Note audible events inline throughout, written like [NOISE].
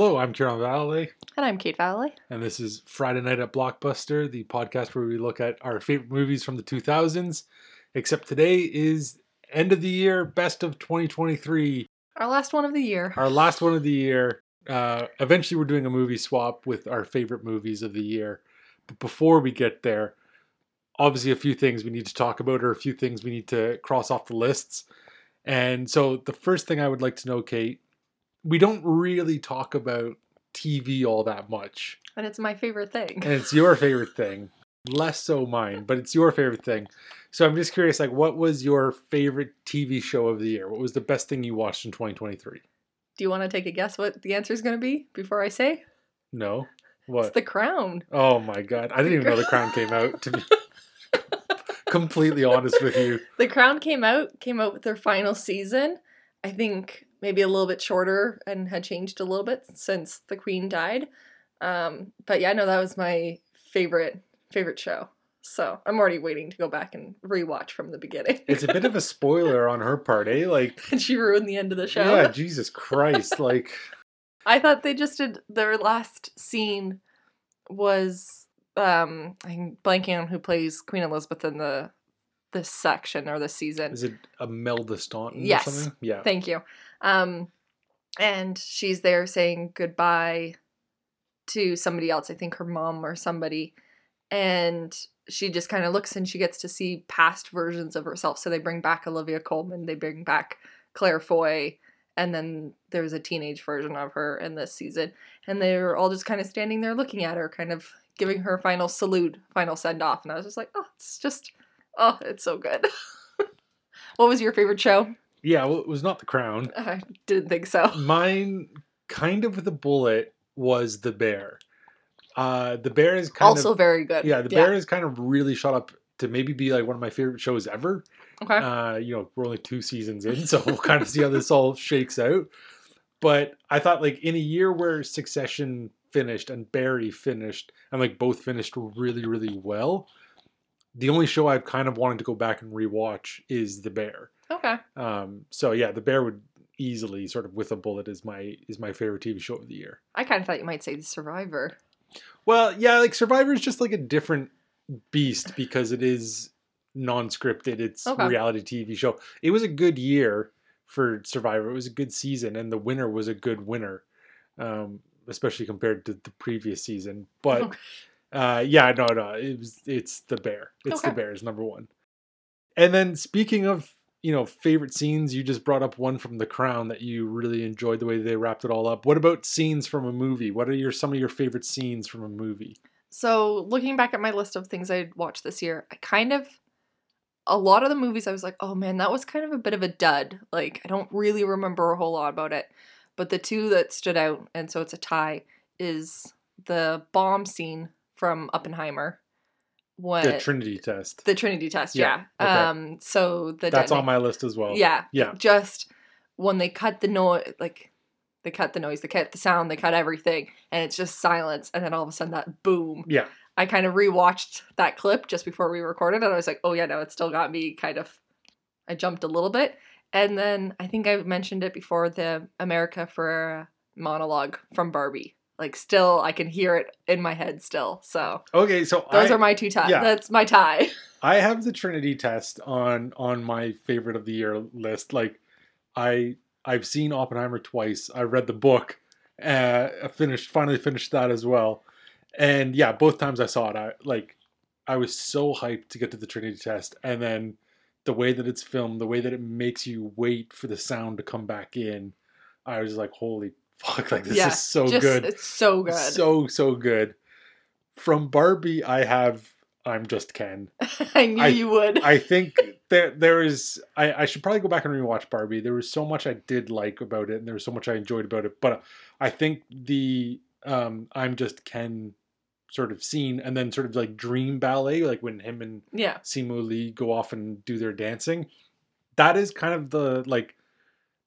Hello, I'm Ciaran Vallely, And I'm Kate Vallely. and this is Friday Night at Blockbuster, the podcast where we look at our favorite movies from the 2000s. Except today is end of the year, best of 2023, Our last one of the year. our last one of the year. Uh, eventually, we're doing a movie swap with our favorite movies of the year. But before we get there, obviously, a few things we need to talk about, or a few things we need to cross off the lists. And so, the first thing I would like to know, Kate, we don't really talk about TV all that much. And it's my favorite thing. and it's your favorite thing less so mine but it's your favorite thing so i'm just curious like what was your favorite tv show of the year what was the best thing you watched in 2023 Do you want to take a guess what the answer is going to be before I say? no It's what The Crown. oh my god i didn't even know the crown came out to be [LAUGHS] completely honest with you The Crown came out, came out with their final season. I think maybe a little bit shorter and had changed a little bit since the Queen died. Um, but yeah, no, that was my favorite favorite show. So I'm already waiting to go back and rewatch from the beginning. it's a bit of a [LAUGHS] spoiler on her part eh like [LAUGHS] and she ruined the end of the show. yeah [LAUGHS] jesus christ like I thought they just did their last scene was um I'm blanking on who plays Queen Elizabeth in the this section or this season. is it Imelda Staunton Yes. or something yeah Thank you. Um and she's there saying goodbye to somebody else, I think her mom or somebody. And she just kind of looks and she gets to see past versions of herself. So they bring back Olivia Colman, they bring back Claire Foy, and then there's a teenage version of her in this season. And they're all just kind of standing there looking at her, kind of giving her final salute, final send off. And I was just like, oh, it's just, oh, it's so good. [LAUGHS] what was your favorite show? Yeah well it was not the crown [LAUGHS] I didn't think so. [LAUGHS] Mine, kind of with a bullet, was the bear. Uh, the bear is kind of Also of very good. yeah. The bear is kind of really shot up to maybe be like one of my favorite shows ever. Okay. Uh, you know, we're only two seasons in, so we'll kind of see how this all [LAUGHS] shakes out. But I thought like in a year where Succession finished and Barry finished, and like both finished really, really well. The only show I've kind of wanted to go back and rewatch is The Bear. Okay. Um, so yeah, The Bear would easily sort of with a bullet is my is my favorite TV show of the year. I kind of thought you might say The Survivor. Well, yeah, like Survivor is just like a different beast because it is non-scripted. It's Okay. reality TV show. It was a good year for Survivor. It was a good season, and the winner was a good winner, um, especially compared to the previous season. But Okay. uh, yeah, no, no, it was it's the bear. It's the Okay. Bears number one. And then speaking of you know favorite scenes, you just brought up one from The Crown that you really enjoyed the way they wrapped it all up. What about scenes from a movie? What are your some of your favorite scenes from a movie? So looking back at my list of things I'd watched this year, I kind of a lot of the movies I was like, oh man, that was kind of a bit of a dud. Like I don't really remember a whole lot about it. But the two that stood out, and so it's a tie, is the bomb scene from Oppenheimer. When The Trinity test. the Trinity test, Yeah, okay. Um so the That's detona- on my list as well. Yeah. Yeah. Just when they cut the noise, like they cut the noise, they cut the sound, they cut everything, and it's just silence, and then all of a sudden that boom. Yeah. I kind of rewatched that clip just before we recorded, and I was like, oh yeah, no, it still got me kind of. I jumped a little bit, and then I think I mentioned it before the America for monologue from Barbie. Like still, I can hear it in my head still. So Okay, so those I, are my two ties. yeah. That's my tie. [LAUGHS] I have the Trinity test on on my favorite of the year list. Like I I've seen Oppenheimer twice. I read the book. Uh, I finished finally finished that as well. And yeah, both times I saw it, I like I was so hyped to get to the Trinity test, and then the way that it's filmed, the way that it makes you wait for the sound to come back in, I was like, holy fuck! Like this Yeah, is so Just good. it's so good. So so good. From Barbie, I have I'm just Ken. [LAUGHS] I knew I- you would. I [LAUGHS] think there there is I, I should probably go back and rewatch Barbie. There was so much I did like about it, and there was so much I enjoyed about it. But I think the um I'm just Ken sort of scene, and then sort of like dream ballet, like when him and yeah. Simu Liu go off and do their dancing. That is kind of the like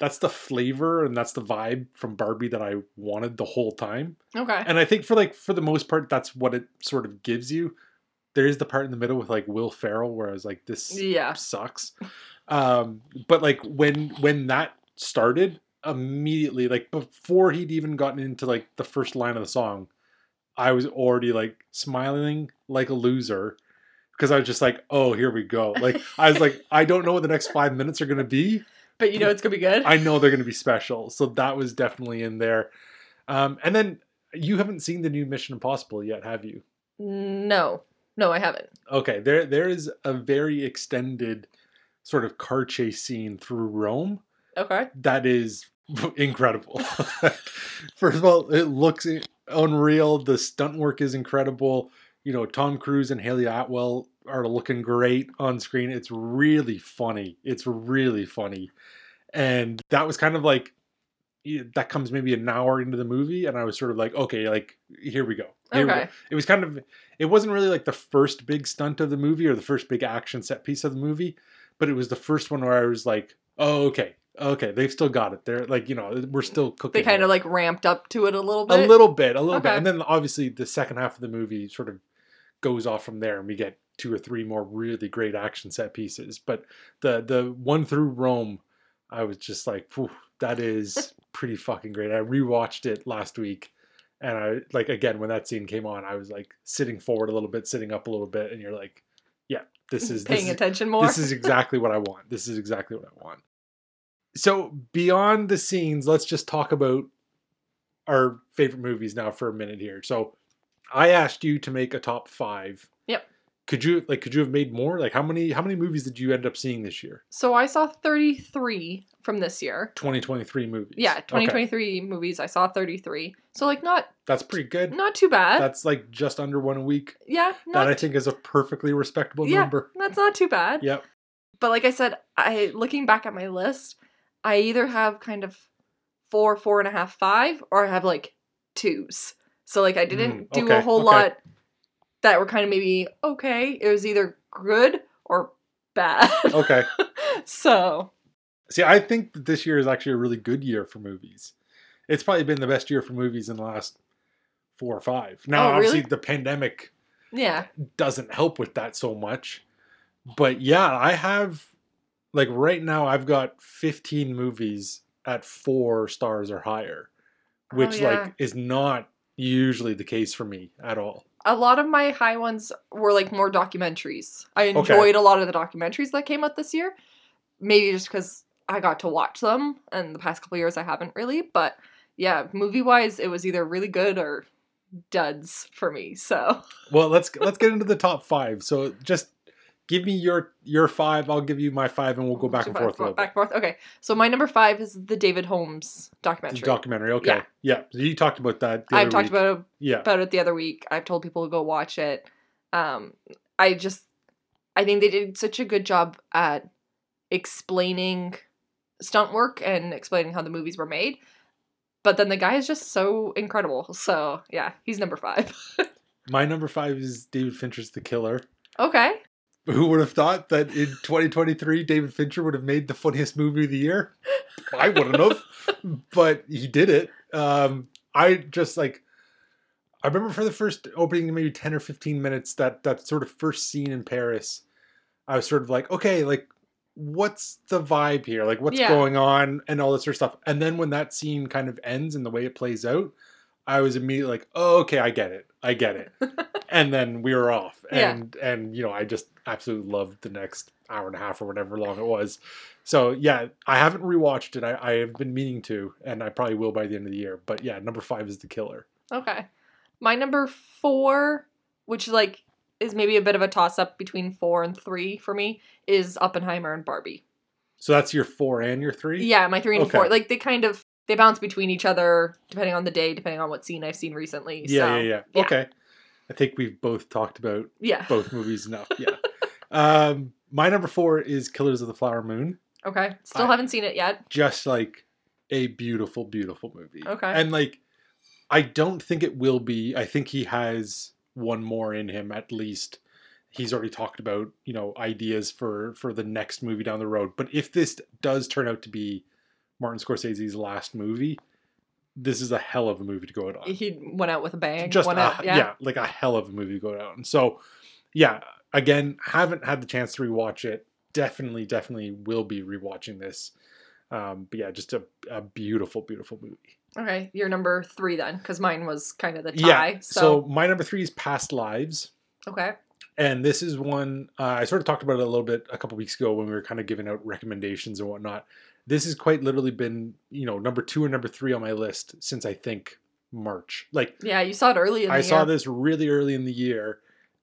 that's the flavor and that's the vibe from Barbie that I wanted the whole time. Okay. And I think for like for the most part, that's what it sort of gives you. There is the part in the middle with like Will Ferrell where I was like, this Yeah. sucks. Um, but like when when that started, immediately like before he'd even gotten into like the first line of the song, I was already like smiling like a loser because I was just like, oh, here we go. Like I was like, I don't know what the next five minutes are gonna be. But you know it's gonna be good. I know they're gonna be special, so that was definitely in there. Um, and then you haven't seen the new Mission Impossible yet, have you? no, no, I haven't. Okay, there there is a very extended sort of car chase scene through Rome Okay. that is [LAUGHS] incredible. [LAUGHS] First of all, it looks unreal. The stunt work is incredible. You know, Tom Cruise and Hayley Atwell are looking great on screen. It's really funny. It's really funny. And that was kind of like that comes maybe an hour into the movie and I was sort of like, okay, like here we go. Here we go Okay. it was kind of it wasn't really like the first big stunt of the movie or the first big action set piece of the movie but it was the first one where i was like oh okay okay they've still got it they're like you know we're still cooking They kind of like ramped up to it a little bit. a little bit a little bit and then obviously the second half of the movie sort of goes off from there and we get two or three more really great action set pieces but the the one through rome i was just like that is [LAUGHS] pretty fucking great i rewatched it last week and i like again when that scene came on i was like sitting forward a little bit sitting up a little bit and you're like yeah this is paying this is, attention more. this is exactly what I want. This is exactly what I want. So beyond the scenes, let's just talk about our favorite movies now for a minute here. So I asked you to make a top five. Could you like could you have made more? Like how many how many movies did you end up seeing this year? so I saw 33 from this year. 2023 movies. Yeah, Okay. 2023 movies. I saw 33. So like not That's pretty good. not too bad. That's like just under one a week. yeah, That I think is a perfectly respectable Yeah. number. that's not too bad. Yep. But like I said, I looking back at my list, I either have kind of four, four and a half, five, or I have like twos. So like I didn't Mm, do a whole okay. lot that were kind of maybe okay. It was either good or bad. [LAUGHS] Okay. so See, I think that this year is actually a really good year for movies. It's probably been the best year for movies in the last four or five. Now, Oh, really? obviously, the pandemic yeah. doesn't help with that so much. But yeah, I have, like, right now, I've got 15 movies at four stars or higher, oh, which, Oh, yeah. like, is not usually the case for me at all. A lot of my high ones were like more documentaries. I enjoyed a lot of the documentaries that came out this year. Maybe just because I got to watch them, and the past couple years I haven't really. But yeah, movie wise, it was either really good or duds for me. So Well, let's let's get into the top five. So just give me your your five. I'll give you my five, and we'll go back and forth Back and forth. Okay, so my number five is the David Holmes The documentary. documentary. Okay. Yeah. So you talked about that. The I've talked week. about it Yeah. about it the other week. I've told people to go watch it. Um, I just, I think they did such a good job at explaining stunt work and explaining how the movies were made. But then the guy is just so incredible. So yeah, he's number five. [LAUGHS] My number five is David Fincher's The Killer. okay. Who would have thought that in 2023 David Fincher would have made the funniest movie of the year? I wouldn't have, but he did it. Um, I just like. I remember for the first opening, maybe 10 or 15 minutes, that that sort of first scene in Paris, I was sort of like, okay, like, what's the vibe here? Like, what's Yeah. going on, and all this sort of stuff. And then when that scene kind of ends and the way it plays out, I was immediately like, oh, okay, I get it, I get it. [LAUGHS] and then we were off, Yeah. and and you know, I just absolutely loved the next hour and a half or whatever long it was. So yeah, I haven't rewatched it. I, I have been meaning to, and I probably will by the end of the year. But yeah, number five is The Killer. Okay. My number four, which like is maybe a bit of a toss up between four and three for me, is Oppenheimer and Barbie. So that's your four and your three. Yeah, my three and Okay. four. Like they kind of they bounce between each other depending on the day, depending on what scene I've seen recently. yeah, so, yeah, yeah. yeah. Okay, I think we've both talked about Yeah. [LAUGHS] both movies enough. Yeah. um, my number four is Killers of the Flower Moon. Okay. Still I- haven't seen it yet. Just like a beautiful, beautiful movie. Okay. And like, I don't think it will be. I think he has one more in him at least. He's already talked about you know ideas for for the next movie down the road. But if this does turn out to be Martin Scorsese's last movie, this is a hell of a movie to go out on. He went out with a bang. Just went a, out, yeah. yeah. like a hell of a movie to go out on. So yeah, again, haven't had the chance to rewatch it. Definitely, definitely will be rewatching this. Um, but yeah, just a, a beautiful, beautiful movie. Okay, you're number three then, because mine was kind of the tie. Yeah. so, So my number three is Past Lives. okay, And this is one uh, I sort of talked about it a little bit a couple weeks ago when we were kind of giving out recommendations and whatnot. This has quite literally been, you know, number two or number three on my list since I think March. Like yeah, you saw it early in the I saw year. this really early in the year,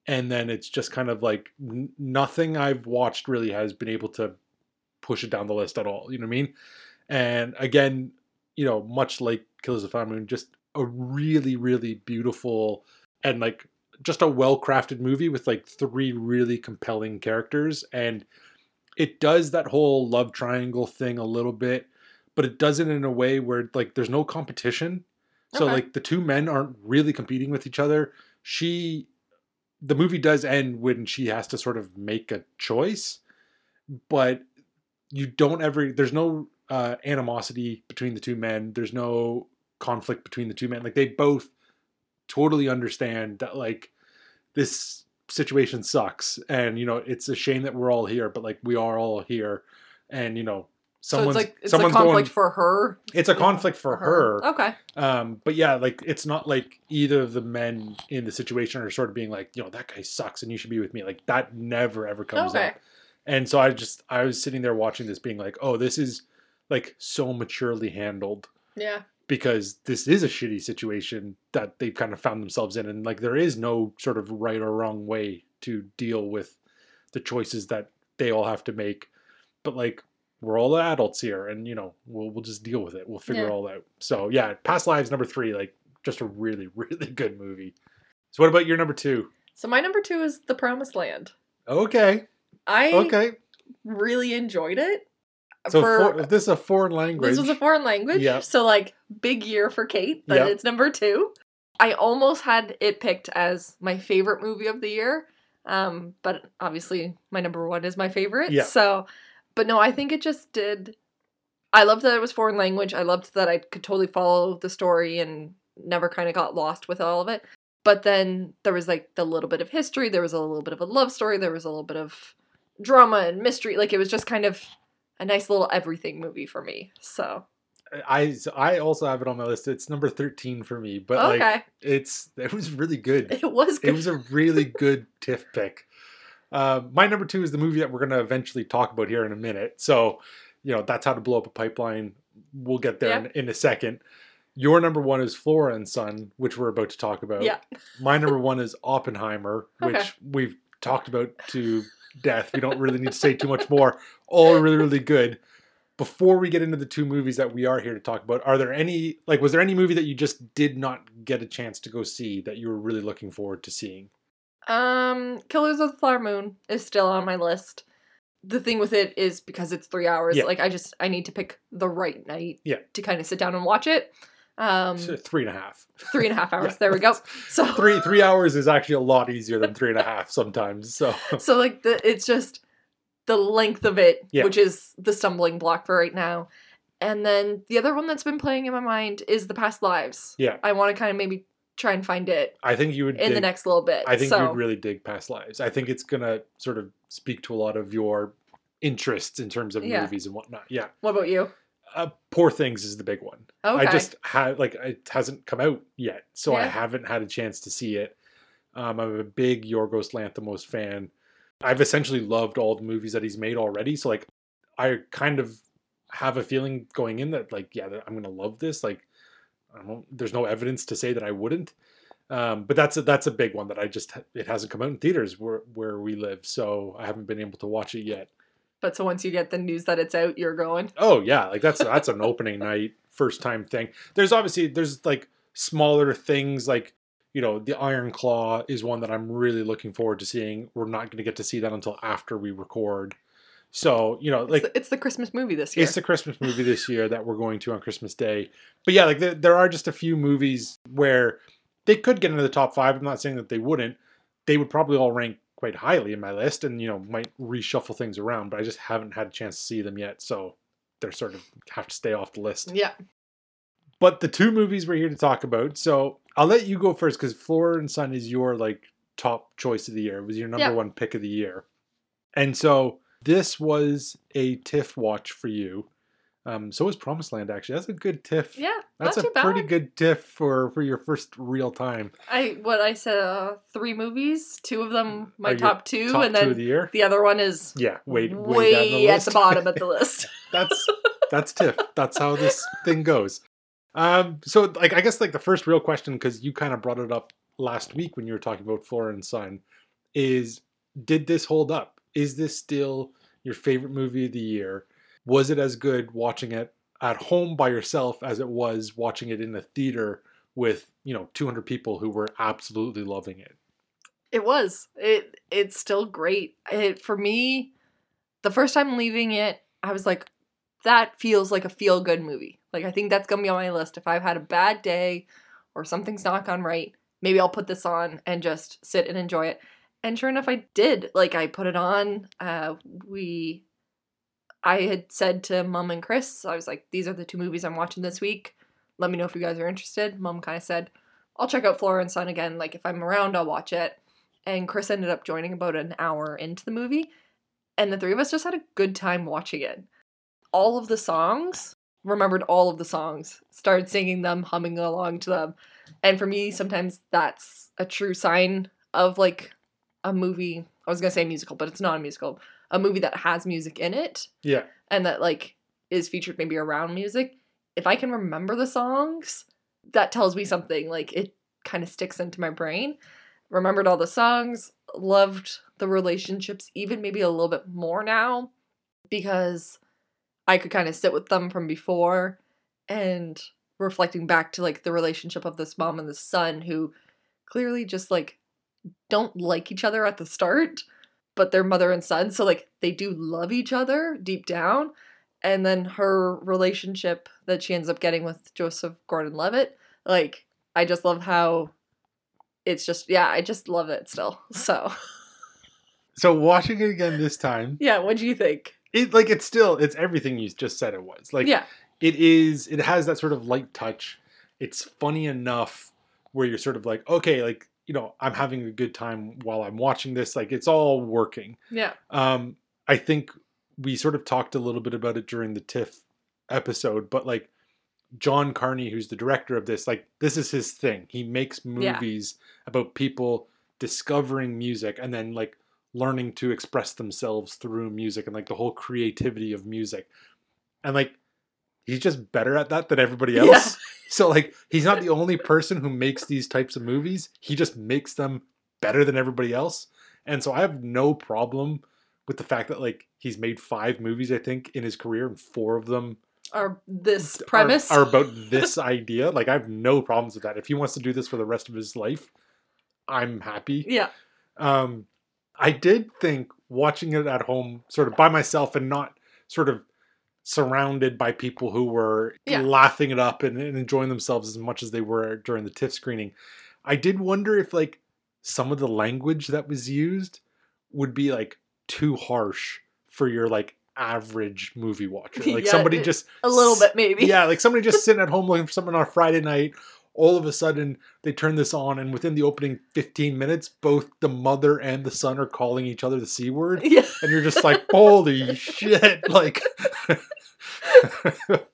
and then it's just kind of like n- nothing I've watched really has been able to push it down the list at all. You know what I mean? And again, you know, much like Killers of the Flower Moon, just a really, really beautiful and like just a well crafted movie with like three really compelling characters. And it does that whole love triangle thing a little bit, but it does it in a way where like there's no competition. So Okay. like the two men aren't really competing with each other. She the movie does end when she has to sort of make a choice, but you don't ever there's no uh, animosity between the two men. There's no conflict between the two men. Like they both totally understand that like this situation sucks and you know it's a shame that we're all here but like we are all here and you know so someone's it's like it's a someone's conflict going for her. it's a yeah, conflict for her Okay, um, but yeah, like it's not like either of the men in the situation are sort of being like, you know, that guy sucks and you should be with me. Like that never ever comes Okay. up. And so I just I was sitting there watching this, being like, oh, this is like so maturely handled yeah, because this is a shitty situation that they've kind of found themselves in, and like there is no sort of right or wrong way to deal with the choices that they all have to make. But like we're all adults here, and you know we'll we'll just deal with it. We'll figure Yeah. it all out. So yeah, Past Lives number three, like just a really [LAUGHS] really good movie. So what about your number two? So my number two is The Promised Land. Okay, I okay. really enjoyed it. So for for, this is a foreign language. this was a foreign language, Yep. so like big year for Kate. That Yep. it's number two. I almost had it picked as my favorite movie of the year, um, but obviously my number one is my favorite. Yeah. So, but no, I think it just did. I loved that it was foreign language. I loved that I could totally follow the story and never kind of got lost with all of it. But then there was like the little bit of history. There was a little bit of a love story. There was a little bit of drama and mystery. Like it was just kind of a nice little everything movie for me. So I I also have it on my list. It's number thirteen for me, but like okay, it's it was really good. [LAUGHS] it was good. it was a really good [LAUGHS] TIFF pick. Uh, my number two is the movie that we're going to eventually talk about here in a minute. So, you know, that's how to blow up a pipeline. We'll get there in, in a second. Your number one is Flora and Son, which we're about to talk about. Yeah. My number one is Oppenheimer, [LAUGHS] which Okay. we've talked about to death. We don't really need to say too much more. All really, really good. Before we get into the two movies that we are here to talk about, are there any like was there any movie that you just did not get a chance to go see that you were really looking forward to seeing? Um, Killers of the Flower Moon is still on my list. The thing with it is because it's three hours. Yeah. Like I just I need to pick the right night. Yeah. To kind of sit down and watch it. Um, three and a half. three and a half [LAUGHS] hours. Yeah. There we go. So [LAUGHS] Three three hours is actually a lot easier than three and a half sometimes. So [LAUGHS] so like the it's just the length of it, Yeah. which is the stumbling block for right now. And then the other one that's been playing in my mind is the past lives. Yeah. I want to kind of maybe try and find it I think you would in the next little bit. I think so, you'd really dig Past Lives. I think it's gonna sort of speak to a lot of your interests in terms of Yeah. movies and whatnot. Yeah. What about you? Uh, Poor Things is the big one. Okay. I just had like it hasn't come out yet, so I haven't had a chance to see it. Um, I'm a big Yorgos Lanthimos fan. I've essentially loved all the movies that he's made already, so like I kind of have a feeling going in that like yeah, I'm gonna love this. Like I don't, there's no evidence to say that I wouldn't. Um, but that's a, that's a big one that I just it hasn't come out in theaters where where we live, so I haven't been able to watch it yet. But so once you get the news that it's out, you're going. Oh yeah, like that's that's an opening night first time thing. There's obviously there's like smaller things like you know the Iron Claw is one that I'm really looking forward to seeing. We're not going to get to see that until after we record. So you know like it's, the, it's the Christmas movie this year. it's the Christmas movie this year that we're going to on Christmas Day. But yeah, like there, there are just a few movies where they could get into the top five. I'm not saying that they wouldn't. They would probably all rank quite highly in my list, and you know might reshuffle things around. But I just haven't had a chance to see them yet, so they're sort of have to stay off the list. yeah. But the two movies we're here to talk about, so I'll let you go first because Flora and Son is your like top choice of the year. It was your number Yeah. one pick of the year, and so this was a TIFF watch for you. Um, so is Promised Land. Actually, that's a good tiff. Yeah, that's not a bad. pretty good tiff for for your first real time. I what I said uh, three movies, two of them my Are top two, Top and two then of the year. the other one is Yeah, way way, way, the at the bottom of the [LAUGHS] list. that's [LAUGHS] that's tiff. That's how this thing goes. Um, so like I guess like the first real question because you kind of brought it up last week when you were talking about Flora and Son is did this hold up? Is this still your favorite movie of the year? Was it as good watching it at home by yourself as it was watching it in a theater with you know 200 people who were absolutely loving it? It was. It it's still great. It for me, the first time leaving it, I was like, that feels like a feel good movie. Like I think that's gonna be on my list. If I've had a bad day or something's not gone right, maybe I'll put this on and just sit and enjoy it. And sure enough, I did. Like I put it on. Uh, we, I had said to Mom and Chris, I was like, these are the two movies I'm watching this week. Let me know if you guys are interested. Mom kind of said, I'll check out Flora and Son again. Like if I'm around, I'll watch it and Chris ended up joining about an hour into the movie, and the three of us just had a good time watching it. All of the songs, remembered all of the songs, started singing them, humming along to them. And for me, sometimes that's a true sign of like a movie. I was gonna say musical, but it's not a musical. A movie that has music in it Yeah, and that like is featured maybe around music. If I can remember the songs, that tells me something. Like it kind of sticks into my brain remembered all the songs, loved the relationships even maybe a little bit more now because I could kind of sit with them from before and reflecting back to like the relationship of this mom and this son who clearly just like don't like each other at the start, but they're mother and son, so like they do love each other deep down. And then her relationship that she ends up getting with Joseph Gordon Levitt, like I just love how it's just yeah, I just love it still. [LAUGHS] So so watching it again this time, yeah, what do you think? it like it's still it's everything you just said it was. Like yeah, it is it has that sort of light touch it's funny enough where you're sort of like okay like you know i'm having a good time while i'm watching this like it's all working. Yeah, um i think we sort of talked a little bit about it during the tiff episode but like john carney who's the director of this like this is his thing. He makes Yeah. movies about people discovering music and then like learning to express themselves through music and like the whole creativity of music. And like he's just better at that than everybody Yeah. else. So like he's not the only person who makes these types of movies. He just makes them better than everybody else. And so i have no problem with the fact that like he's made five movies i think in his career and four of them are this are- premise. are, about [LAUGHS] this idea. Like i have no problems with that. If he wants to do this for the rest of his life i'm happy. Yeah, um i did think watching it at home sort of by myself and not sort of surrounded by people who were Yeah. laughing it up and, and enjoying themselves as much as they were during the tiff screening i did wonder if like some of the language that was used would be like too harsh for your like average movie watcher [LAUGHS] like Yeah, somebody just a little bit maybe. yeah, like somebody just [LAUGHS] sitting at home looking for something on a Friday night. All of a sudden, they turn this on, and within the opening 15 minutes, both the mother and the son are calling each other the C word. [LAUGHS] yeah, And you're just like, holy [LAUGHS] shit. Like, [LAUGHS]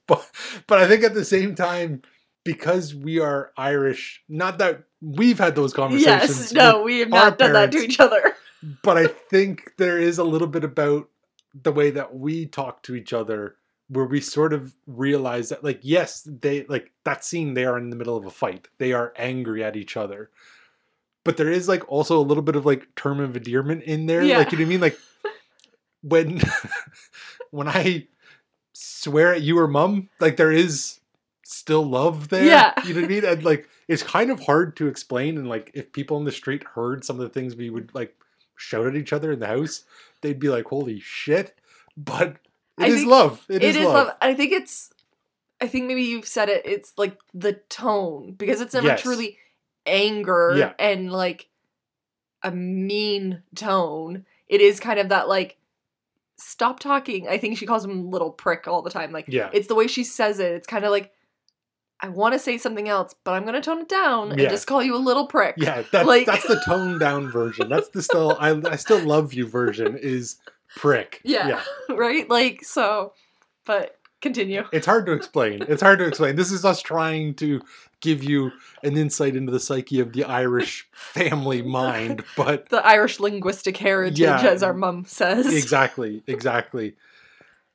but, but I think at the same time, because we are Irish, not that we've had those conversations. yes, no, we have not done that to each other. but I think there is a little bit about the way that we talk to each other where we sort of realize that like yes they like that scene they are in the middle of a fight. They are angry at each other. But there is like also a little bit of like term of endearment in there. Yeah. like you know what i mean? Like [LAUGHS] when [LAUGHS] when i swear at you or mum like there is still love there. Yeah. you know what i mean? And like it's kind of hard to explain and like if people on the street heard some of the things we would like shout at each other in the house they'd be like holy shit. But it I is love it is love. I think it's. I think maybe you've said it. It's like the tone because it's never Yes. truly anger Yeah. and like a mean tone. It is kind of that like stop talking. I think she calls him little prick all the time. Like yeah it's the way she says it. It's kind of like I want to say something else, but I'm gonna tone it down and just call you a little prick. yeah that's, like- that's the toned down version that's the still I, I still love you version is prick Yeah. [LAUGHS] right? Like so but Continue. It's hard to explain. It's hard to explain. This is us trying to give you an insight into the psyche of the Irish family [LAUGHS] mind, but The Irish linguistic heritage, Yeah. as our mum says. exactly, exactly.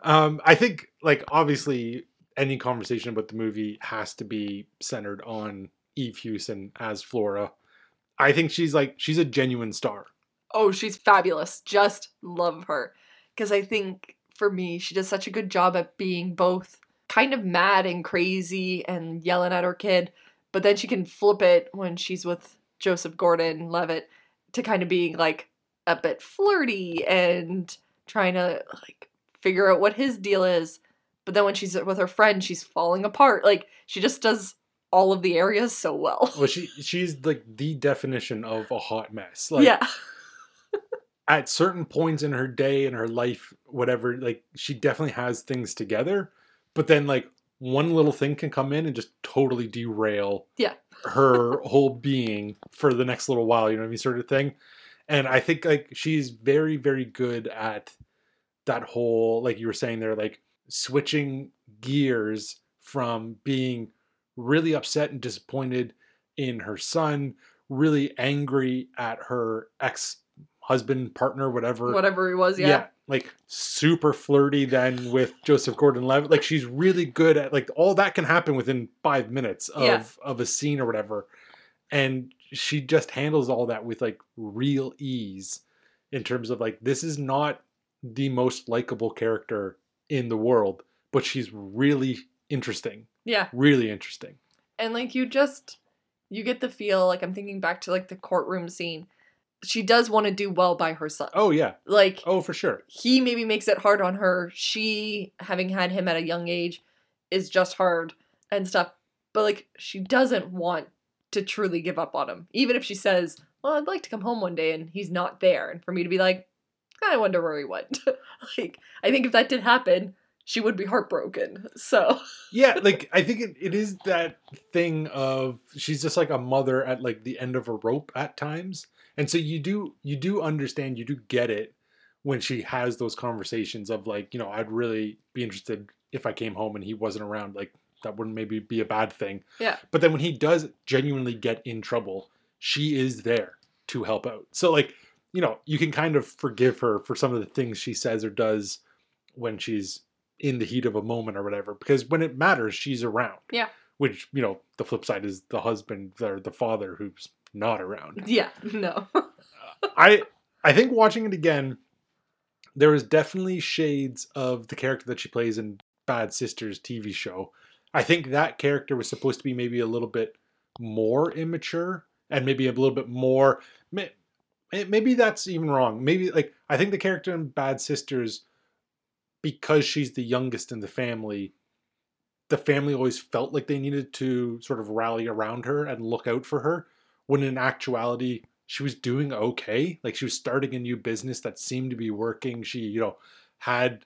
Um, I think, like, obviously, any conversation about the movie has to be centered on Eve Hewson as Flora. I think she's like she's a genuine star. Oh, she's fabulous. Just love her. Because I think for me, she does such a good job at being both kind of mad and crazy and yelling at her kid, but then she can flip it when she's with Joseph Gordon Levitt to kind of being like a bit flirty and trying to like figure out what his deal is. But then when she's with her friend, she's falling apart. Like she just does all of the areas so well. Well, she she's like the definition of a hot mess. [LAUGHS] Like, yeah. At certain points in her day and her life, whatever, like she definitely has things together, but then like one little thing can come in and just totally derail Yeah. her [LAUGHS] whole being for the next little while, you know what I mean, sort of thing. And I think like she's very, very good at that whole, like you were saying there, like switching gears from being really upset and disappointed in her son, really angry at her ex husband, partner, whatever. Whatever he was, Yeah. yeah. Like super flirty then with Joseph Gordon Levitt. Like she's really good at like all that can happen within five minutes of Yeah. of a scene or whatever. And she just handles all that with like real ease in terms of like this is not the most likable character in the world, but she's really interesting. Yeah. Really interesting. and like you just you get the feel like i'm thinking back to like the courtroom scene she does want to do well by her son. Oh yeah. like Oh for sure. he maybe makes it hard on her. She having had him at a young age is just hard and stuff. But like she doesn't want to truly give up on him. Even if she says well i'd like to come home one day and he's not there and for me to be like i wonder where he went. [LAUGHS] Like i think if that did happen she would be heartbroken so. Yeah [LAUGHS] like i think it, it is that thing of she's just like a mother at like the end of a rope at times and so you do you do understand you do get it when she has those conversations of like you know i'd really be interested if i came home and he wasn't around like that wouldn't maybe be a bad thing Yeah. but then when he does genuinely get in trouble she is there to help out so like you know you can kind of forgive her for some of the things she says or does when she's in the heat of a moment or whatever because when it matters she's around Yeah. which you know the flip side is the husband or the father who's not around. Yeah no. [LAUGHS] I i think watching it again there is definitely shades of the character that she plays in bad sisters tv show. I think that character was supposed to be maybe a little bit more immature and maybe a little bit more maybe that's even wrong. Maybe like i think the character in bad sisters because she's the youngest in the family the family always felt like they needed to sort of rally around her and look out for her when in actuality she was doing okay like she was starting a new business that seemed to be working she you know had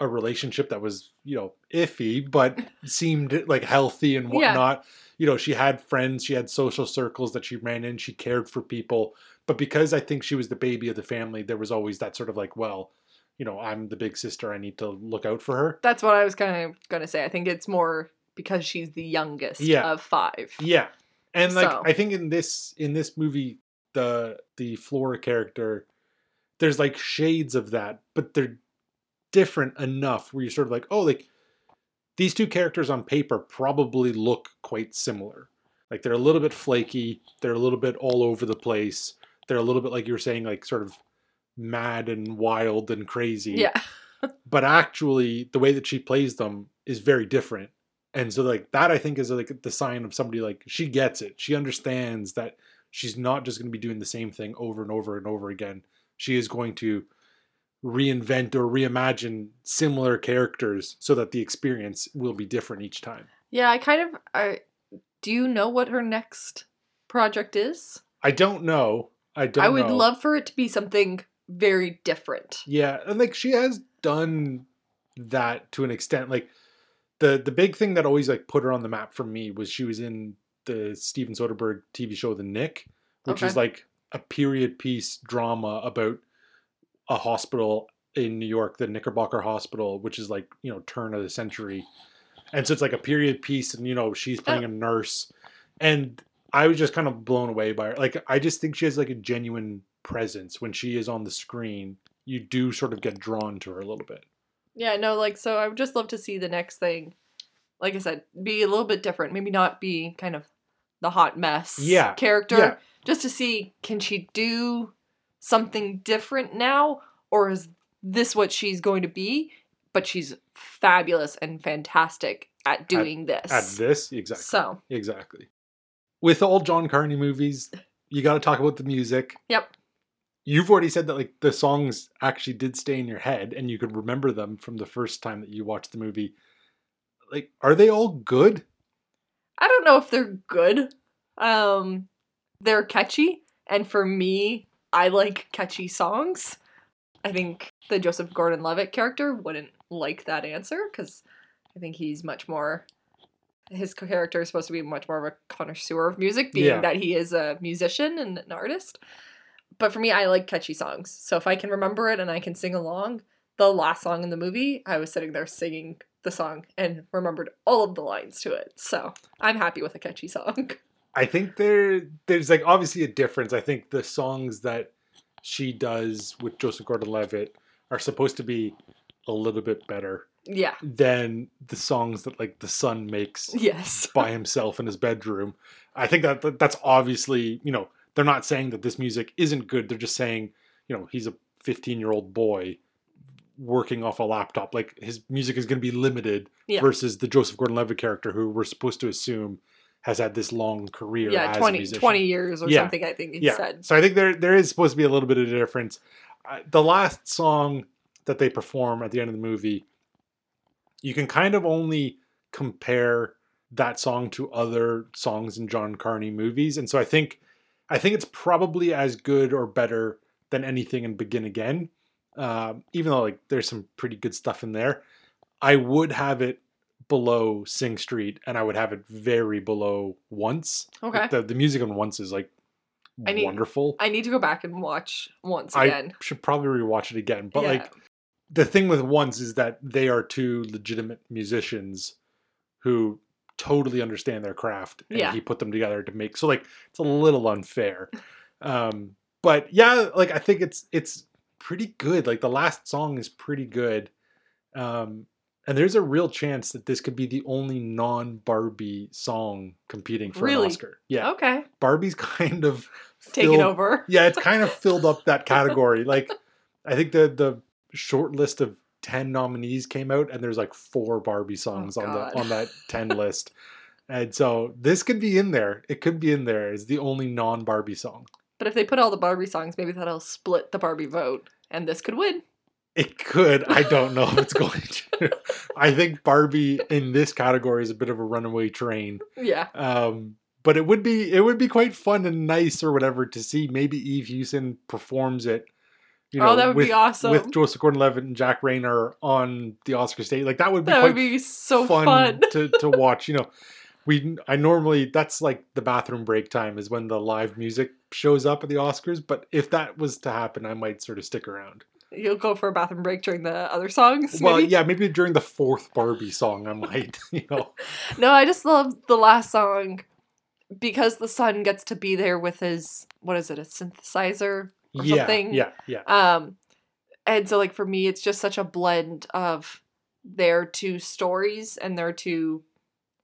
a relationship that was you know iffy but [LAUGHS] seemed like healthy and Yeah. whatnot you know she had friends she had social circles that she ran in she cared for people but because i think she was the baby of the family there was always that sort of like well you know i'm the big sister i need to look out for her That's what I was kind of going to say. I think it's more because she's the youngest Yeah. of five. Yeah. And like So- I think in this in this movie the the Flora character there's like shades of that, but they're different enough where you're sort of like, oh, like these two characters on paper probably look quite similar. Like they're a little bit flaky, they're a little bit all over the place. They're a little bit like you were saying like sort of mad and wild and crazy Yeah. but actually the way that she plays them is very different and so like that i think is like the sign of somebody like she gets it she understands that she's not just going to be doing the same thing over and over and over again she is going to reinvent or reimagine similar characters so that the experience will be different each time Yeah, I kind of I do you know what her next project is? i don't know i don't I would know. love for it to be something very different. Yeah, and like she has done that to an extent. Like the the big thing that always like put her on the map for me was she was in the Steven Soderbergh TV show The Knick, which is like a period piece drama about a hospital in New York, the Knickerbocker Hospital, which is like you know turn of the century, and so it's like a period piece, and you know she's oh. playing a nurse, and I was just kind of blown away by her. Like I just think she has like a genuine presence when she is on the screen. You do sort of get drawn to her a little bit. Yeah, no, like so I would just love to see the next thing, like I said, be a little bit different. Maybe not be kind of the hot mess Yeah, character. yeah. Just to see can she do something different now? Or is this what she's going to be? But she's fabulous and fantastic at doing this. At this, exactly, So exactly. With all John Carney movies, you got to talk about the music. Yep. You've already said that like the songs actually did stay in your head and you could remember them from the first time that you watched the movie. Like, are they all good? I don't know if they're good. Um they're catchy and for me, I like catchy songs. I think the Joseph Gordon-Levitt character wouldn't like that answer cuz I think he's much more his character is supposed to be much more of a connoisseur of music being Yeah. that he is a musician and an artist. But for me, I like catchy songs. So if I can remember it and I can sing along, the last song in the movie, I was sitting there singing the song and remembered all of the lines to it. So I'm happy with a catchy song. [LAUGHS] I think there there's like obviously a difference. I think the songs that she does with Joseph Gordon-Levitt are supposed to be a little bit better yeah. than the songs that like the son makes Yes. [LAUGHS] by himself in his bedroom. I think that that- that's obviously, you know, they're not saying that this music isn't good. They're just saying, you know, he's a 15 year old boy working off a laptop. Like his music is going to be limited Yeah. versus the Joseph Gordon Levitt character, who we're supposed to assume has had this long career. Yeah, as a 20, musician. 20 years or Yeah. something, I think he Yeah. said. So I think there there is supposed to be a little bit of a difference. Uh, the last song that they perform at the end of the movie, you can kind of only compare that song to other songs in John Carney movies, and so I think I think it's probably as good or better than anything in Begin Again. Um, even though like there's some pretty good stuff in there, I would have it below Sing Street, and I would have it very below Once. Okay. Like, the the music on Once is like I need- wonderful. I need to go back and watch once again. I should probably rewatch it again. But Yeah. like the thing with Once is that they are two legitimate musicians who totally understand their craft and Yeah. he put them together to make so like it's a little unfair. Um but yeah, like I think it's it's pretty good. Like the last song is pretty good. Um and there's a real chance that this could be the only non-Barbie song competing for Really? an Oscar. Yeah. Okay. Barbie's [LAUGHS] kind of Taking filled- over. yeah, it's kind of filled up that [LAUGHS] category. Like, I think the the short list of ten nominees came out, and there's like four Barbie songs on Oh, God. the on that ten [LAUGHS] list, and so this could be in there. It could be in there as the only non Barbie song. But if they put all the Barbie songs, maybe that'll split the Barbie vote, and this could win. It could. I don't know if it's [LAUGHS] going to. I think Barbie in this category is a bit of a runaway train. Yeah. Um, but it would be it would be quite fun and nice or whatever to see maybe Eve Hewson performs it. You oh, that would with, be awesome. with Joseph Gordon-Levitt and Jack Reynor on the Oscar stage. Like that would be that would be so fun, fun. [LAUGHS] to to watch. You know, we I normally that's like the bathroom break time is when the live music shows up at the Oscars. But if that was to happen, I might sort of stick around. You'll go for a bathroom break during the other songs. Well, maybe? yeah, maybe during the fourth Barbie song, I might. [LAUGHS] You know, [LAUGHS] No, I just love the last song because the son gets to be there with his what is it, a synthesizer or yeah, something? yeah, yeah. Um, and so like for me, it's just such a blend of their two stories and their two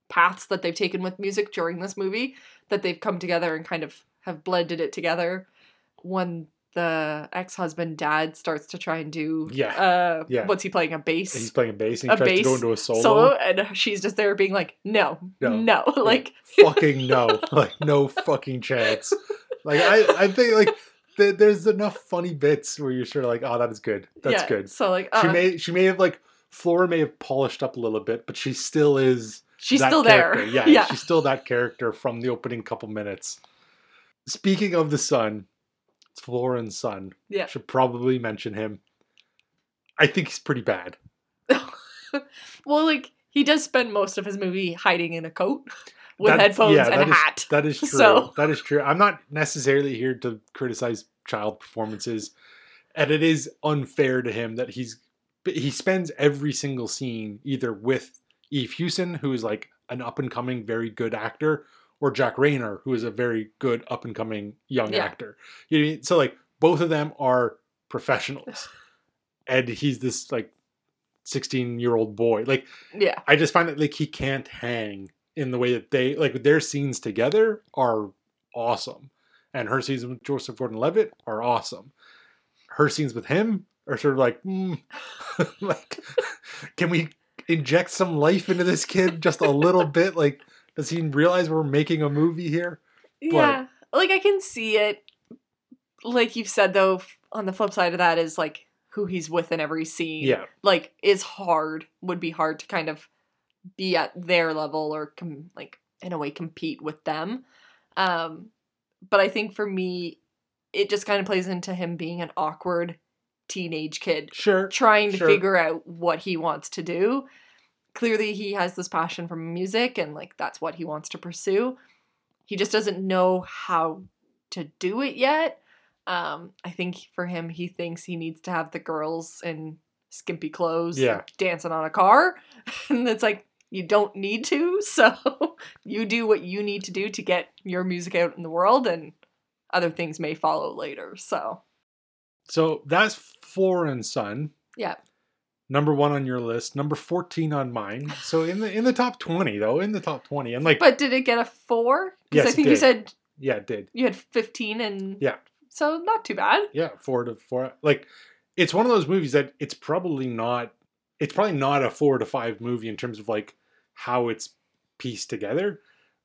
paths that they've taken with music during this movie that they've come together and kind of have blended it together. When the ex-husband dad starts to try and do Yeah, uh yeah. what's he playing a bass He's playing a bass and he a tries to go into a solo. solo and she's just there being like no No. no, [LAUGHS] like fucking no, like no fucking chance. Like I, I think like there's enough funny bits where you're sort of like, oh, that is good. That's yeah, good. so like She uh, may, she may have like Flora may have polished up a little bit, but she still is. she's still character. there Yeah, [LAUGHS] yeah she's still that character from the opening couple minutes. Speaking of the son, it's Flora's son. Yeah. should probably mention him. I think he's pretty bad. [LAUGHS] well like he does spend most of his movie hiding in a coat with That- headphones yeah, and a is- hat That is [LAUGHS] true. So- That is true. I'm not necessarily here to criticize child performances. and it is unfair to him that he's he spends every single scene either with Eve Hewson, who is like an up and coming, very good actor, or Jack Reynor, who is a very good up and coming young Yeah. actor. You know, I mean? so like both of them are professionals, [SIGHS] and he's this like sixteen year old boy. Like Yeah. I just find that like he can't hang in the way that they like their scenes together are awesome, and her scenes with Joseph Gordon-Levitt are awesome. Her scenes with him are sort of like, mm, [LAUGHS] like, [LAUGHS] can we inject some life into this kid just a little [LAUGHS] bit? Like, does he realize we're making a movie here? Yeah. Like I can see it. Like you've said though, on the flip side of that is like who he's with in every scene. Yeah, Like is hard. Would be hard to kind of be at their level or com- like in a way compete with them. Um but I think for me it just kind of plays into him being an awkward teenage kid sure. trying to Sure. figure out what he wants to do. Clearly, he has this passion for music and like that's what he wants to pursue. He just doesn't know how to do it yet. Um, I think for him, he thinks he needs to have the girls in skimpy clothes Yeah. dancing on a car. [LAUGHS] and it's like, you don't need to. [LAUGHS] So you do what you need to do to get your music out in the world, and other things may follow later. So, So that's Flora and Son. yeah. Number one on your list, number fourteen on mine. So in the in the top twenty though, in the top twenty, and like But did it get a four? Because Yes, I think you said yeah, it did. you had 15 and Yeah. so not too bad Yeah, four to four. Like, it's one of those movies that it's probably not. It's probably not a four to five movie in terms of like how it's pieced together.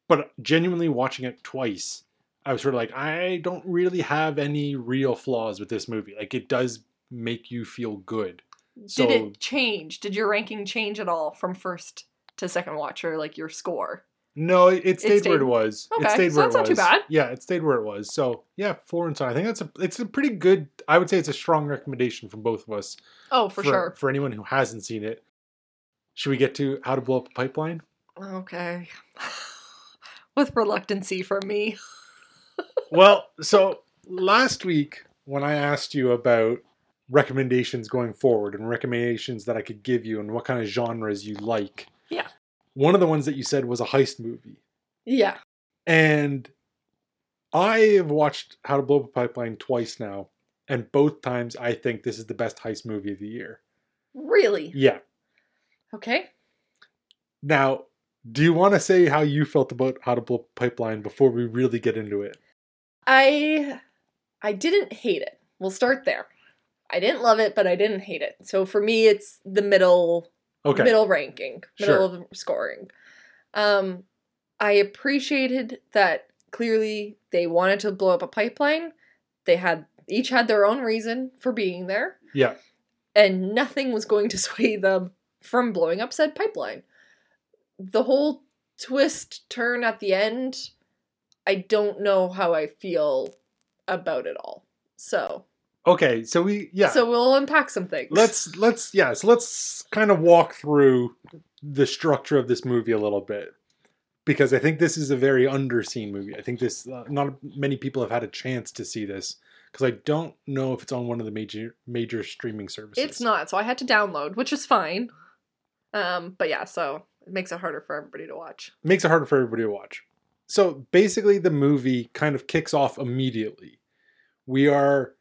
But genuinely watching it twice, I was sort of like, I don't really have any real flaws with this movie. Like, it does make you feel good. So- did it change did your ranking change at all from first to second watch or like your score No, it, it stayed, where stayed- it was. Okay, it stayed so where that's it not was. too bad. Yeah, it stayed where it was. So yeah, Flora and Son. I think that's a it's a pretty good. I would say it's a strong recommendation from both of us. oh for, sure For anyone who hasn't seen it, should we get to how to blow up a pipeline? okay [LAUGHS] with reluctancy from me [LAUGHS] well, so last week when I asked you about recommendations going forward and recommendations that I could give you and what kind of genres you like. Yeah. One of the ones that you said was a heist movie. yeah And I have watched How to Blow Up a Pipeline twice now, and both times I think this is the best heist movie of the year. really Yeah. Okay Now, do you want to say how you felt about How to Blow a Pipeline before we really get into it? i i didn't hate it we'll start there i didn't love it but i didn't hate it so for me it's the middle Okay. middle ranking, middle Sure. of scoring. Um, I appreciated that clearly they wanted to blow up a pipeline. They had each had their own reason for being there, Yeah. and nothing was going to [LAUGHS] sway them from blowing up said pipeline. The whole twist turn at the end, I don't know how I feel about it all. So, Okay. So we yeah. so we'll unpack some things. let's let's yeah. So let's kind of walk through the structure of this movie a little bit because I think this is a very underseen movie. I think this uh, not many people have had a chance to see this because I don't know if it's on one of the major major streaming services. It's not, so I had to download, which is fine. Um, but yeah, so it makes it harder for everybody to watch. makes it harder for everybody to watch. So basically, the movie kind of kicks off immediately. We are,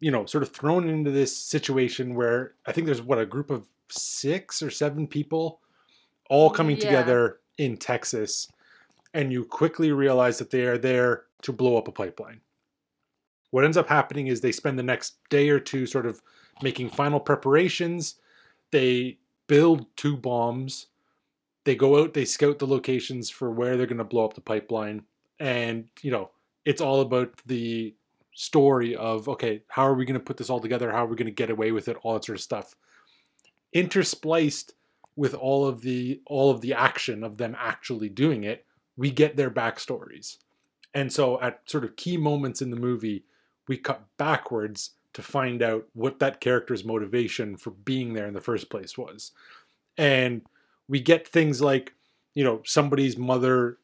you know, sort of thrown into this situation where I think there's what a group of six or seven people all coming Yeah. together in Texas, and you quickly realize that they are there to blow up a pipeline. What ends up happening is they spend the next day or two sort of making final preparations. They build two bombs. They go out they scout the locations for where they're going to blow up the pipeline. And you know it's all about the story of okay how are we going to put this all together? How are we going to get away with it? All that sort of stuff. Interspliced with all of the all of the action of them actually doing it we get their backstories. And so at sort of key moments in the movie we cut backwards to find out what that character's motivation for being there in the first place was and we get things like you know somebody's mother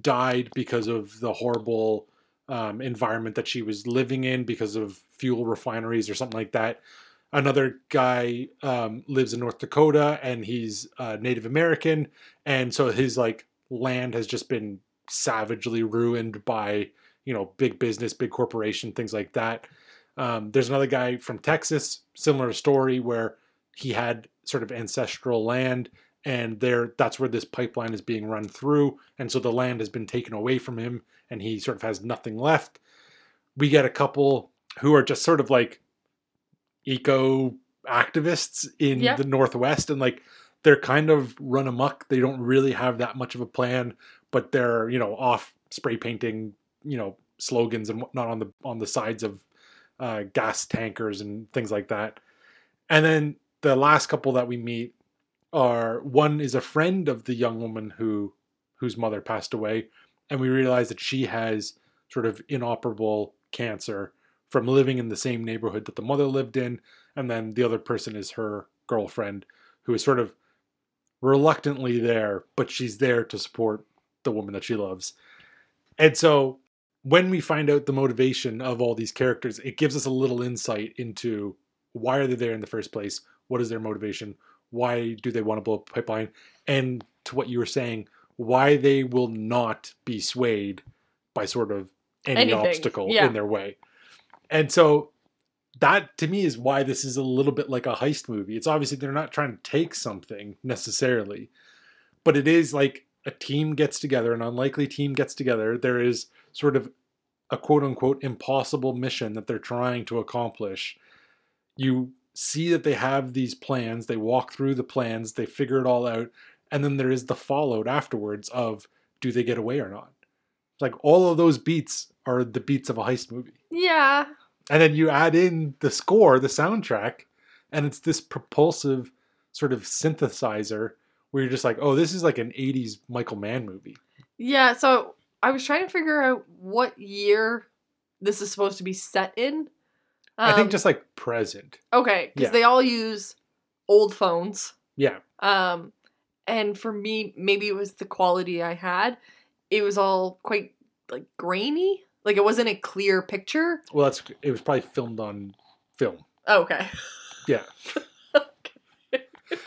died because of the horrible um, environment that she was living in because of fuel refineries or something like that. Another guy um, lives in North Dakota and he's uh, Native American, and so his like land has just been savagely ruined by you know big business, big corporation, things like that. Um, there's another guy from Texas, similar story where he had sort of ancestral land and there that's where this pipeline is being run through and so the land has been taken away from him and he sort of has nothing left we get a couple who are just sort of like eco activists in Yeah. the northwest and like they're kind of run amok they don't really have that much of a plan but they're you know off spray painting you know slogans and whatnot on the on the sides of uh, gas tankers and things like that. And then the last couple that we meet are one is a friend of the young woman who whose mother passed away and we realize that she has sort of inoperable cancer from living in the same neighborhood that the mother lived in and then the other person is her girlfriend who is sort of reluctantly there but she's there to support the woman that she loves. And so when we find out the motivation of all these characters it gives us a little insight into why are they there in the first place? What is their motivation? Why do they want to blow up a pipeline? And to what you were saying why they will not be swayed by sort of any Anything, obstacle yeah. in their way. And so that to me is why this is a little bit like a heist movie. It's obviously they're not trying to take something necessarily but it is like a team gets together an unlikely team gets together there is sort of a quote unquote impossible mission that they're trying to accomplish. You see that they have these plans they walk through the plans they figure it all out and then there is the fallout afterwards of do they get away or not? Like all of those beats are the beats of a heist movie. Yeah. and then you add in the score the soundtrack and it's this propulsive sort of synthesizer where you're just like oh this is like an 80s michael mann movie Yeah, so I was trying to figure out what year this is supposed to be set in. i think Um, just like present okay, because yeah. they all use old phones. yeah Um, and for me, maybe it was the quality I had. It was all quite like grainy. Like it wasn't a clear picture. well that's it was probably filmed on film Oh, okay. yeah [LAUGHS]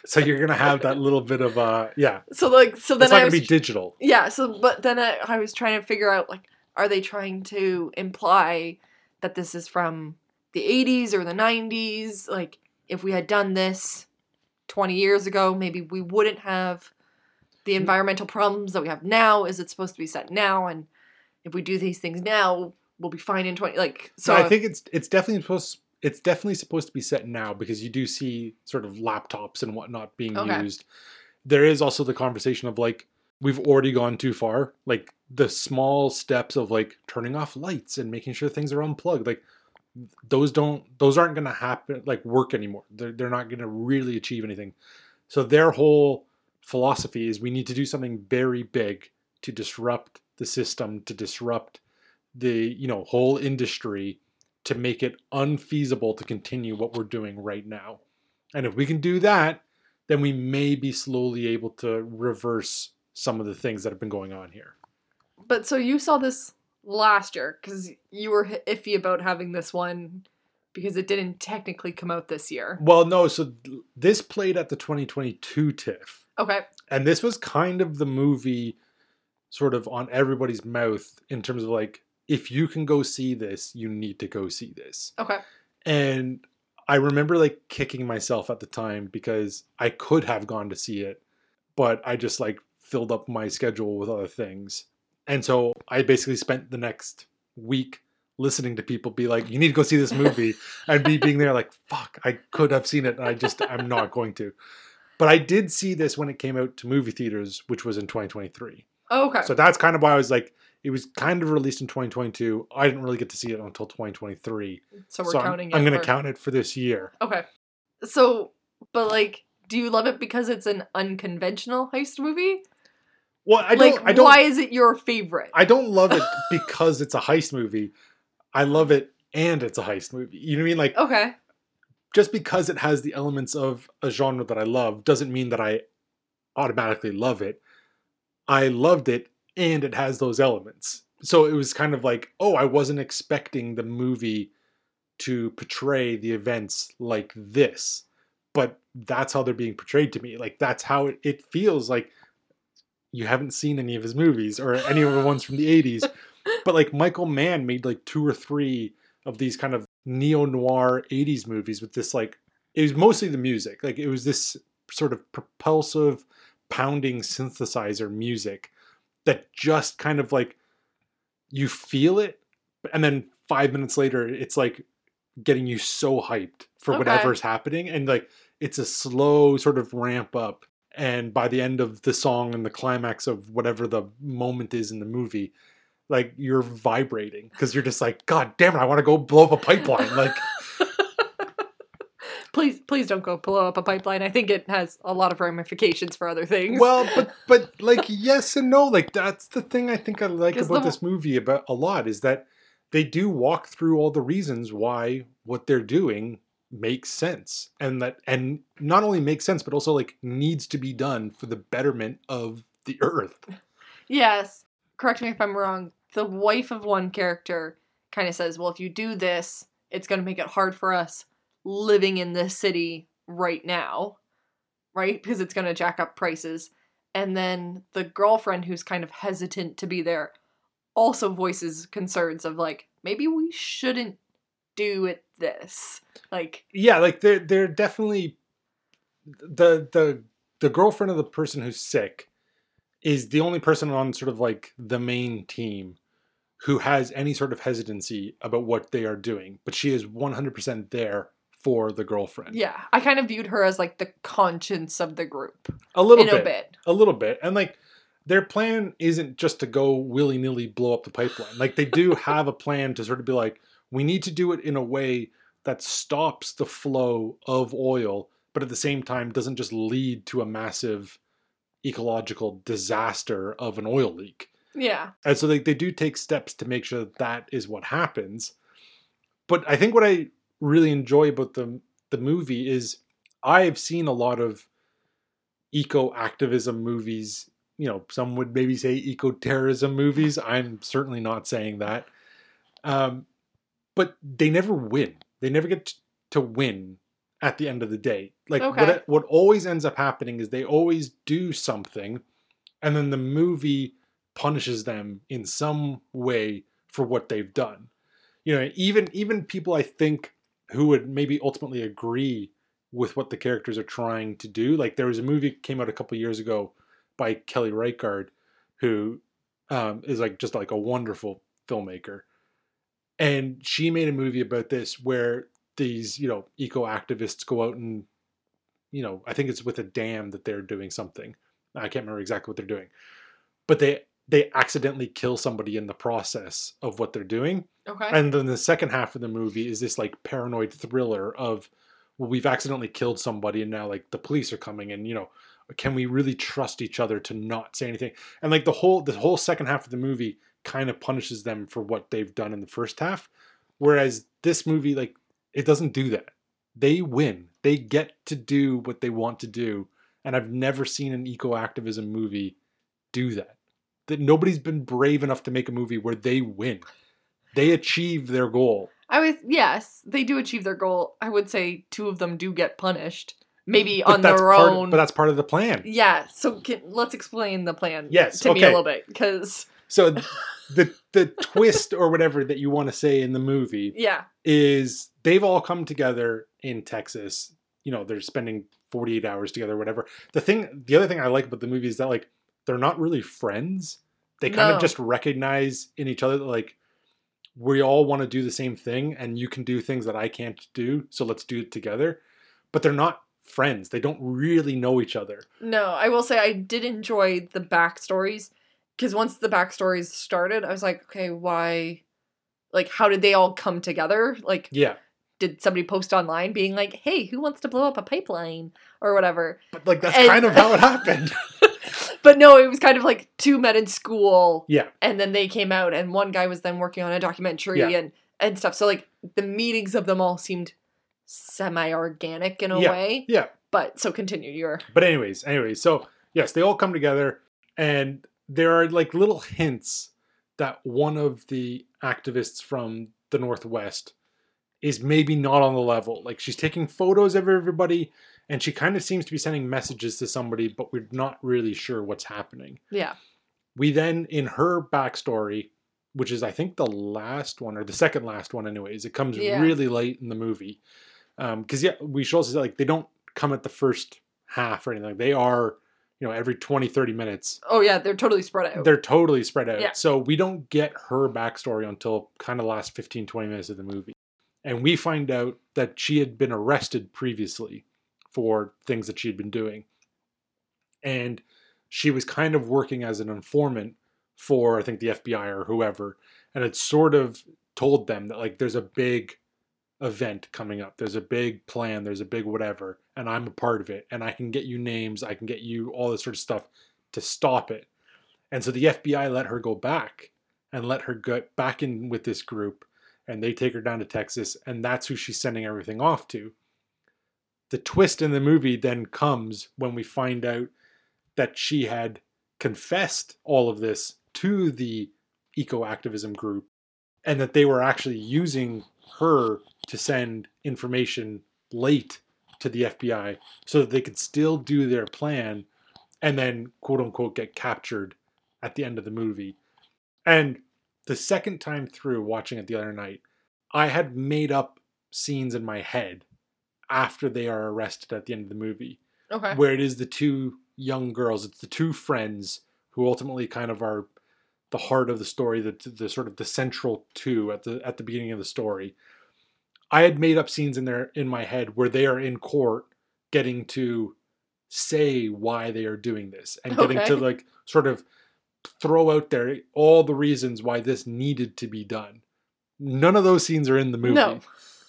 so you're gonna have that little bit of uh yeah. So like, so then it's not I gonna be digital. Yeah, so but then I, I was trying to figure out like are they trying to imply that this is from the 80s or the 90s like if we had done this 20 years ago maybe we wouldn't have the Hmm. environmental problems that we have now. Is it supposed to be set now? And if we do these things now we'll be fine in 20 like so so I think it's it's definitely supposed it's definitely supposed to be set now because you do see sort of laptops and whatnot being Okay. used. There is also the conversation of like we've already gone too far. Like the small steps of like turning off lights and making sure things are unplugged. Like those don't those aren't going to happen like work anymore. They're they're not going to really achieve anything. So their whole philosophy is we need to do something very big to disrupt the system, to disrupt the you know whole industry to make it unfeasible to continue what we're doing right now. And if we can do that, then we may be slowly able to reverse some of the things that have been going on here. but so you saw this last year cuz you were iffy about having this one because it didn't technically come out this year. Well, no, so this played at the 2022 TIFF. Okay. And this was kind of the movie sort of on everybody's mouth in terms of like, if you can go see this, you need to go see this. Okay. And I remember like kicking myself at the time because I could have gone to see it, but I just like filled up my schedule with other things. And so I basically spent the next week listening to people be like, you need to go see this movie. [LAUGHS] and me being there like, fuck, I could have seen it. And I just, I'm not going to. But I did see this when it came out to movie theaters, which was in 2023. Okay. So that's kind of why I was like, it was kind of released in 2022. I didn't really get to see it until 2023. So we're so I'm- counting I'm, going to count it for this year. Okay. So, but like, do you love it because it's an unconventional heist movie? Well, I like, don't. I don't. why is it your favorite? I don't love it [LAUGHS] because it's a heist movie. I love it and it's a heist movie. You know what I mean? Like okay. just because it has the elements of a genre that I love doesn't mean that I automatically love it. I loved it and it has those elements. so it was kind of like, oh, I wasn't expecting the movie to portray the events like this, but that's how they're being portrayed to me. Like that's how it, it feels like you haven't seen any of his movies or any of the ones from the 80s. [LAUGHS] But like Michael Mann made like two or three of these kind of neo noir 80s movies with this like it was mostly the music. Like it was this sort of propulsive pounding synthesizer music that just kind of like you feel it and then 5 minutes later it's like getting you so hyped for Okay. whatever's happening and like it's a slow sort of ramp up and by the end of the song and the climax of whatever the moment is in the movie like you're vibrating because you're just like god damn it i want to go blow up a pipeline like [LAUGHS] please, please don't go blow up a pipeline. I think it has a lot of ramifications for other things. well but [LAUGHS] but like yes and no like that's the thing i think i like about the- this movie about a lot is that they do walk through all the reasons why what they're doing makes sense and that and not only makes sense but also like needs to be done for the betterment of the earth Yes. Correct me if I'm wrong. The wife of one character kind of says, well, if you do this, it's going to make it hard for us living in this city right now, right? Because it's going to jack up prices. And then the girlfriend, who's kind of hesitant to be there, also voices concerns of like, maybe we shouldn't do it this. Like, yeah like they're they're definitely the the the girlfriend of the person who's sick is the only person on sort of like the main team who has any sort of hesitancy about what they are doing but she is 100% there for the girlfriend. Yeah, I kind of viewed her as like the conscience of the group. A little in bit, a bit. a little bit. And like their plan isn't just to go willy-nilly blow up the pipeline. Like they do [LAUGHS] have a plan to sort of be like we need to do it in a way that stops the flow of oil but at the same time doesn't just lead to a massive ecological disaster of an oil leak. Yeah. and so they, they do take steps to make sure that that is what happens. But i think what i really enjoy about the the movie is i've seen a lot of eco activism movies you know some would maybe say eco terrorism movies. I'm certainly not saying that. Um, but they never win. They never get to win at the end of the day. Like Okay. what what always ends up happening is they always do something and then the movie punishes them in some way for what they've done. You know even even people i think who would maybe ultimately agree with what the characters are trying to do. Like there was a movie came out a couple years ago by kelly reichardt who um, is like just like a wonderful filmmaker. And she made a movie about this where these you know eco activists go out and you know i think it's with a dam that they're doing something. I can't remember exactly what they're doing. But they they accidentally kill somebody in the process of what they're doing. Okay. and then the second half of the movie is this like paranoid thriller of well we've accidentally killed somebody and now like the police are coming and you know can we really trust each other to not say anything? And like the whole the whole second half of the movie kind of punishes them for what they've done in the first half. Whereas this movie like it doesn't do that. They win. They get to do what they want to do. And i've never seen an eco activism movie do that that nobody's been brave enough to make a movie where they win they achieve their goal I was yes, they do achieve their goal. I would say two of them do get punished, maybe But on their own. but that's part of the plan yeah. So can, let's explain the plan. Yes, to me a little bit because so [LAUGHS] the the twist or whatever that you want to say in the movie yeah, is they've all come together in Texas. You know, they're spending 48 hours together, whatever. The thing, the other thing I like about the movie is that like they're not really friends. They kind No. of just recognize in each other that like we all want to do the same thing, and you can do things that I can't do, so let's do it together. But they're not friends. They don't really know each other. no. I will say I did enjoy the backstories because once the backstories started, I was like, okay, why? Like, how did they all come together? Like, Yeah, did somebody post online being like, "Hey, who wants to blow up a pipeline?" or whatever? but like that's And- kind of how it happened. [LAUGHS] But no, it was kind of like two men in school yeah, and then they came out and one guy was then working on a documentary Yeah. and and stuff so like the meetings of them all seemed semi organic in a Yeah. way yeah. but so continue your But anyways, anyways, so yes, they all come together, and there are like little hints that one of the activists from the Northwest is maybe not on the level. Like she's taking photos of everybody and she kind of seems to be sending messages to somebody, but we're not really sure what's happening. Yeah. We then, in her backstory, which is I think the last one or the second last one, anyways, it comes Yeah. really late in the movie. Um, because yeah, we should also say like they don't come at the first half or anything. They are, you know, every 20, 30 minutes Oh yeah, they're totally spread out. they're totally spread out. Yeah. So we don't get her backstory until kind of the last 15, 20 minutes of the movie. And we find out that she had been arrested previously for things that she had been doing. And she was kind of working as an informant for, I think, the FBI or whoever. And it sort of told them that, like, there's a big event coming up. There's a big plan. There's a big whatever. And I'm a part of it. And I can get you names. I can get you all this sort of stuff to stop it. And so the FBI let her go back and let her get back in with this group. And they take her down to Texas. And that's who she's sending everything off to. The twist in the movie then comes when we find out that she had confessed all of this to the eco activism group and that they were actually using her to send information late to the FBI so that they could still do their plan and then quote unquote get captured at the end of the movie. And the second time through watching it the other night, I had made up scenes in my head after they are arrested at the end of the movie okay. where it is the two young girls, it's the two friends who ultimately kind of are the heart of the story, the, the sort of the central two at the at the beginning of the story. I had made up scenes in there in my head where they are in court getting to say why they are doing this and getting to like sort of throw out there all the reasons why this needed to be done. None of those scenes are in the movie. No.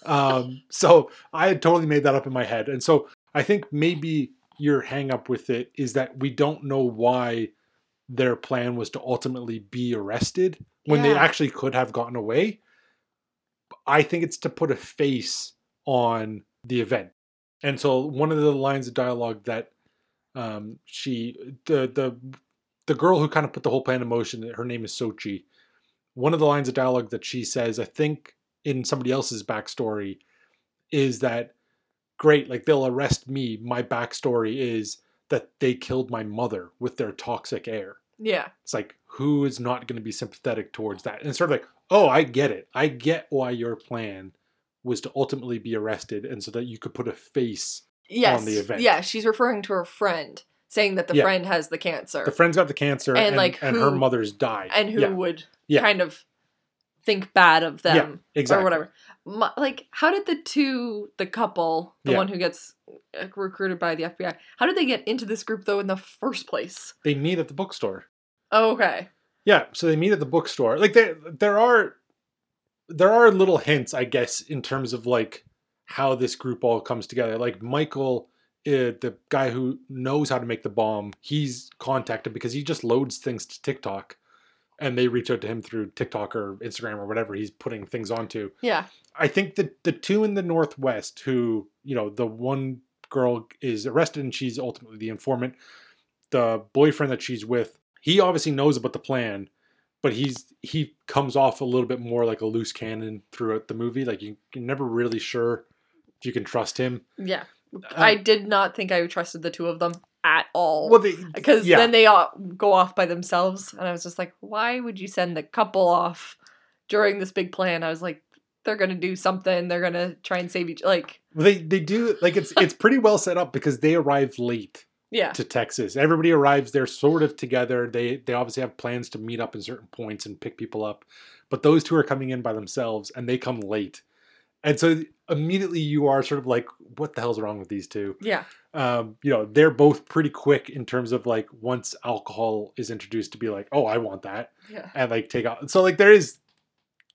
Um, so I had totally made that up in my head. And so I think maybe your hang up with it is that we don't know why their plan was to ultimately be arrested when they actually could have gotten away. I think it's to put a face on the event. And so one of the lines of dialogue that um, she the the the girl who kind of put the whole plan in motion, her name is Xochitl. One of the lines of dialogue that she says, I think in somebody else's backstory, is that great, like they'll arrest me. My backstory is that they killed my mother with their toxic air. Yeah. It's like, who is not going to be sympathetic towards that? And it's sort of like, oh, I get it. I get why your plan was to ultimately be arrested and so that you could put a face. Yes. the event. Yeah, she's referring to her friend, saying that the Yeah. friend has the cancer. The friend's got the cancer And, and, like, and her mother's died. and who Yeah. would Yeah. kind of think bad of Yeah, them exactly. or whatever. My, like, how did the two, the couple, the Yeah. one who gets uh, recruited by the FBI, how did they get into this group though in the first place? They meet at the bookstore. Oh, okay. Yeah, so they meet at the bookstore. Like there there are there are little hints, I guess, in terms of like how this group all comes together. Like Michael, uh, the guy who knows how to make the bomb, he's contacted because he just loads things to TikTok, and they reach out to him through TikTok or Instagram or whatever he's putting things onto. Yeah. I think that the two in the Northwest who, you know, the one girl is arrested and she's ultimately the informant. The boyfriend that she's with, he obviously knows about the plan, but he's he comes off a little bit more like a loose cannon throughout the movie. Like you, you're never really sure if you can trust him. Yeah. Uh, I did not think I trusted the two of them at all. Well, because yeah. then they all go off by themselves and i was just like why would you send the couple off during this big plan i was like they're gonna do something they're gonna try and save each like they they do like it's it's pretty well set up because they arrive late. yeah to Texas. Everybody arrives there sort of together. They they obviously have plans to meet up in certain points and pick people up. But those two are coming in by themselves and they come late. And so immediately you are sort of like, what the hell's wrong with these two? yeah Um, you know, they're both pretty quick in terms of like once alcohol is introduced to be like, oh, I want that yeah and like take out. So like there is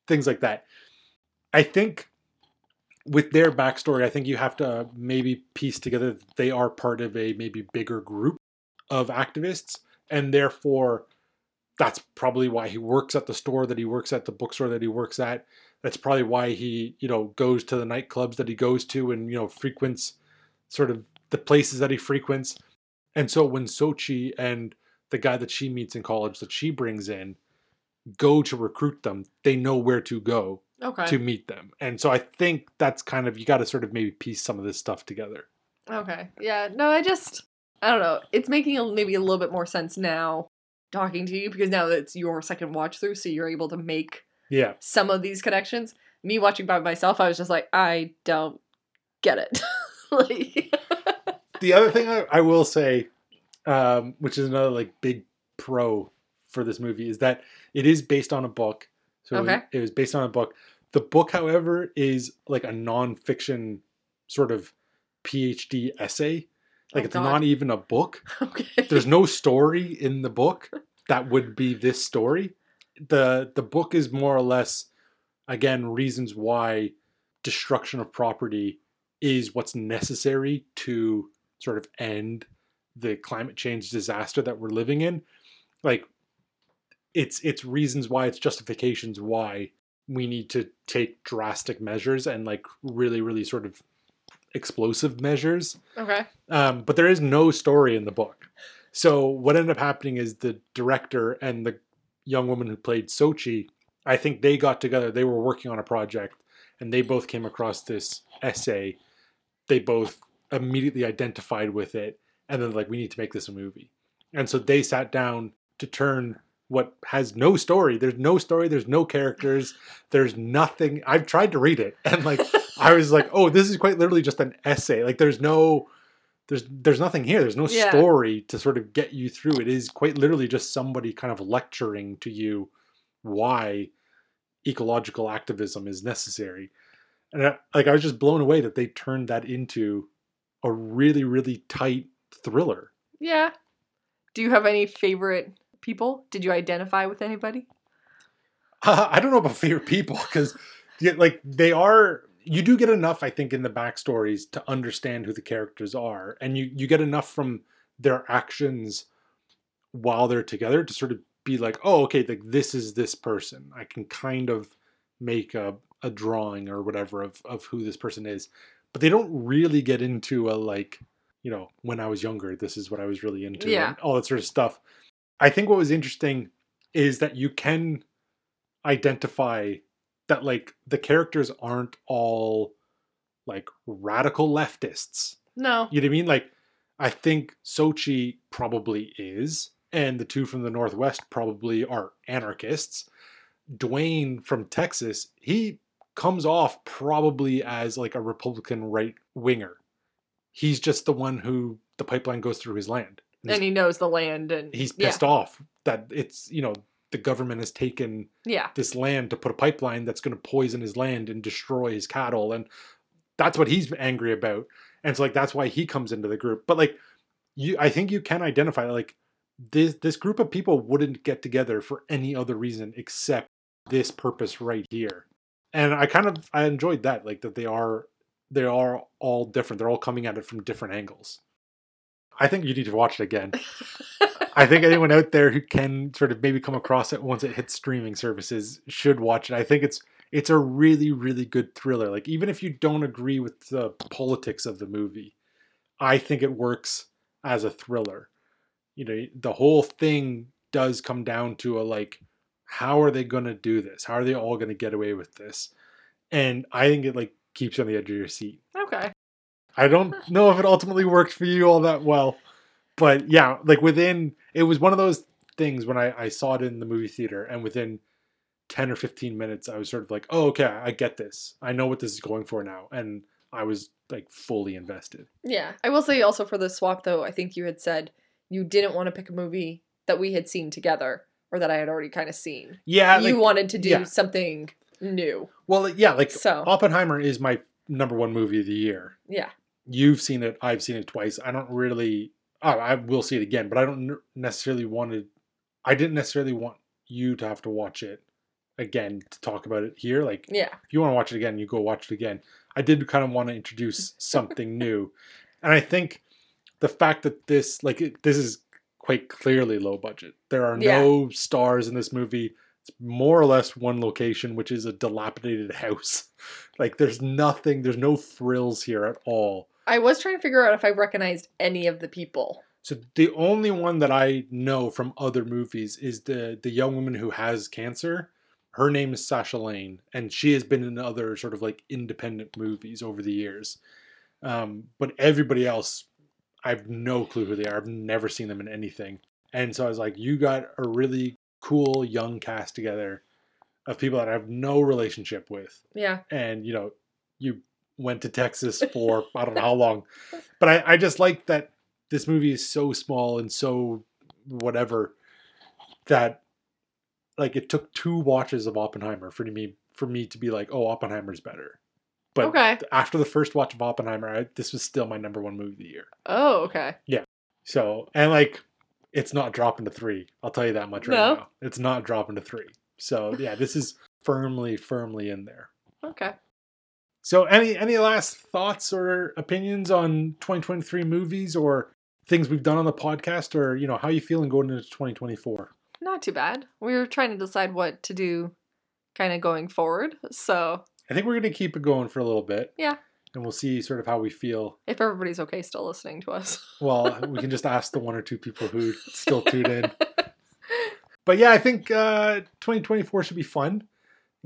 things like that. I think with their backstory, I think you have to maybe piece together that they are part of a maybe bigger group of activists, and therefore that's probably why he works at the store that he works at, the bookstore that he works at. That's probably why he, you know, goes to the nightclubs that he goes to and, you know, frequents sort of the places that he frequents. And so when Xochitl and the guy that she meets in college that she brings in, go to recruit them, they know where to go Okay. to meet them. And so I think that's kind of you got to sort of maybe piece some of this stuff together. Okay. Yeah. No, I just I don't know. It's making maybe a little bit more sense now talking to you because now that it's your second watch through, so you're able to make Yeah. some of these connections. Me watching by myself, I was just like, I don't get it. [LAUGHS] like, [LAUGHS] The other thing I, I will say, um, which is another like big pro for this movie, is that it is based on a book. So Okay. it, it was based on a book. The book, however, is like a nonfiction sort of PhD essay. Like Oh, it's God. not even a book. [LAUGHS] okay. There's no story in the book that would be this story. The the book is more or less again reasons why destruction of property is what's necessary to sort of end the climate change disaster that we're living in. Like it's it's reasons why it's justifications why we need to take drastic measures and like really really sort of explosive measures okay. um, but there is no story in the book. So what ended up happening is the director and the young woman who played Xochitl, I think they got together. They were working on a project, and they both came across this essay. They both immediately identified with it, and then like we need to make this a movie. And so they sat down to turn what has no story. There's no story. There's no characters. There's nothing. I've tried to read it, and like I was like, oh, this is quite literally just an essay. Like there's no there's there's nothing here. There's no Yeah. story to sort of get you through. It is quite literally just somebody kind of lecturing to you why ecological activism is necessary. And I, like I was just blown away that they turned that into a really really tight thriller. Yeah. Do you have any favorite people? Did you identify with anybody? [LAUGHS] I don't know about favorite people because, like, they are. You do get enough, I think, in the backstories to understand who the characters are, and you you get enough from their actions while they're together to sort of be like, oh, okay, like this is this person. I can kind of make a a drawing or whatever of of who this person is, but they don't really get into a like, you know, when I was younger, this is what I was really into, Yeah. and all that sort of stuff. I think what was interesting is that you can identify that like the characters aren't all like radical leftists. No. You know what I mean? Like I think Xochitl probably is, and the two from the Northwest probably are anarchists. Dwayne from Texas, he comes off probably as like a Republican right winger. He's just the one who the pipeline goes through his land. And And he knows the land and he's yeah. pissed off that it's, you know, the government has taken Yeah. this land to put a pipeline that's going to poison his land and destroy his cattle and that's what he's angry about. And it's like that's why he comes into the group. But like you i think you can identify like this this group of people wouldn't get together for any other reason except this purpose right here. And i kind of i enjoyed that like that they are they are all different. They're all coming at it from different angles. I think you need to watch it again [LAUGHS] I think anyone out there who can sort of maybe come across it once it hits streaming services should watch it. I think it's it's a really really good thriller. Like even if you don't agree with the politics of the movie, I think it works as a thriller. You know, the whole thing does come down to a like how are they going to do this? How are they all going to get away with this? And I think it like keeps you on the edge of your seat. okay. I don't know if it ultimately worked for you all that well, but yeah, like within it was one of those things when I, I saw it in the movie theater, and within ten or fifteen minutes, I was sort of like, oh, okay, I get this. I know what this is going for now, and I was like fully invested. Yeah. I will say also for the swap though, I think you had said you didn't want to pick a movie that we had seen together or that I had already kind of seen. Yeah, you like, wanted to do yeah. something new. well, yeah, like So- Oppenheimer is my number one movie of the year. Yeah. You've seen it. I've seen it twice. I don't really. Oh, I will see it again, but I don't necessarily want to. I didn't necessarily want you to have to watch it again to talk about it here. Like, Yeah. if you want to watch it again, you go watch it again. I did kind of want to introduce [LAUGHS] something new, and I think the fact that this, like, it, this is quite clearly low budget. There are Yeah. no stars in this movie. It's more or less one location, which is a dilapidated [LAUGHS] house. Like, there's nothing. There's no frills here at all. I was trying to figure out if I recognized any of the people. So the only one that I know from other movies is the the young woman who has cancer. Her name is Sasha Lane, and she has been in other sort of like independent movies over the years. Um, but everybody else, I have no clue who they are. I've never seen them in anything. And so I was like, you got a really cool young cast together of people that I have no relationship with. Yeah. And, you know, you went to Texas [LAUGHS] for I don't know how long. But I, I just like that this movie is so small and so whatever that like it took two watches of Oppenheimer for me for me to be like, oh, Oppenheimer's better. But Okay. after the first watch of Oppenheimer, I, this was still my number one movie of the year. Oh, okay. Yeah. So and like it's not dropping to three. I'll tell you that much right No? now. It's not dropping to three. So yeah, this is firmly, firmly in there. Okay. So any any last thoughts or opinions on 2023 movies or things we've done on the podcast or you know how you feeling going into 2024? Not too bad. We were trying to decide what to do kind of going forward. So I think we're gonna keep it going for a little bit. Yeah. And we'll see sort of how we feel. if everybody's okay still listening to us. [LAUGHS] Well, we can just ask the one or two people who still tuned in. [LAUGHS] But yeah, I think uh, 2024 should be fun.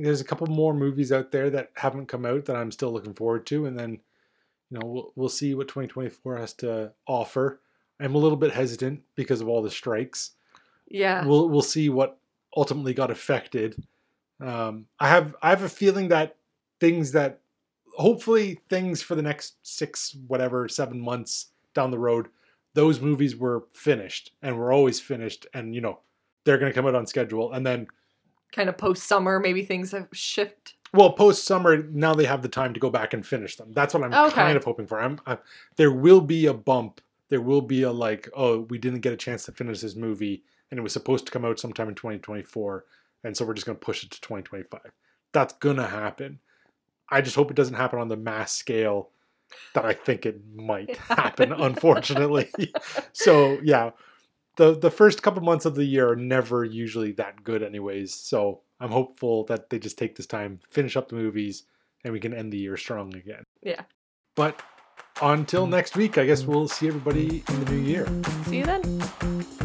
There's a couple more movies out there that haven't come out that I'm still looking forward to, and then you know we'll, we'll see what 2024 has to offer. I'm a little bit hesitant because of all the strikes. yeah. We'll we'll see what ultimately got affected. Um, I have I have a feeling that things that hopefully things for the next six whatever seven months down the road, those movies were finished and were always finished, and you know they're going to come out on schedule, and then kind of post summer, maybe things have shifted. well post summer now they have the time to go back and finish them. That's what I'm Okay. kind of hoping for. I'm, i there will be a bump. There will be a like oh we didn't get a chance to finish this movie and it was supposed to come out sometime in 2024 and so we're just going to push it to 2025. That's gonna happen. I just hope it doesn't happen on the mass scale that I think it might [LAUGHS] happen, unfortunately. [LAUGHS] so yeah, the the first couple months of the year are never usually that good, anyways. So I'm hopeful that they just take this time, finish up the movies, and we can end the year strong again. Yeah. But until next week, I guess we'll see everybody in the new year. See you then.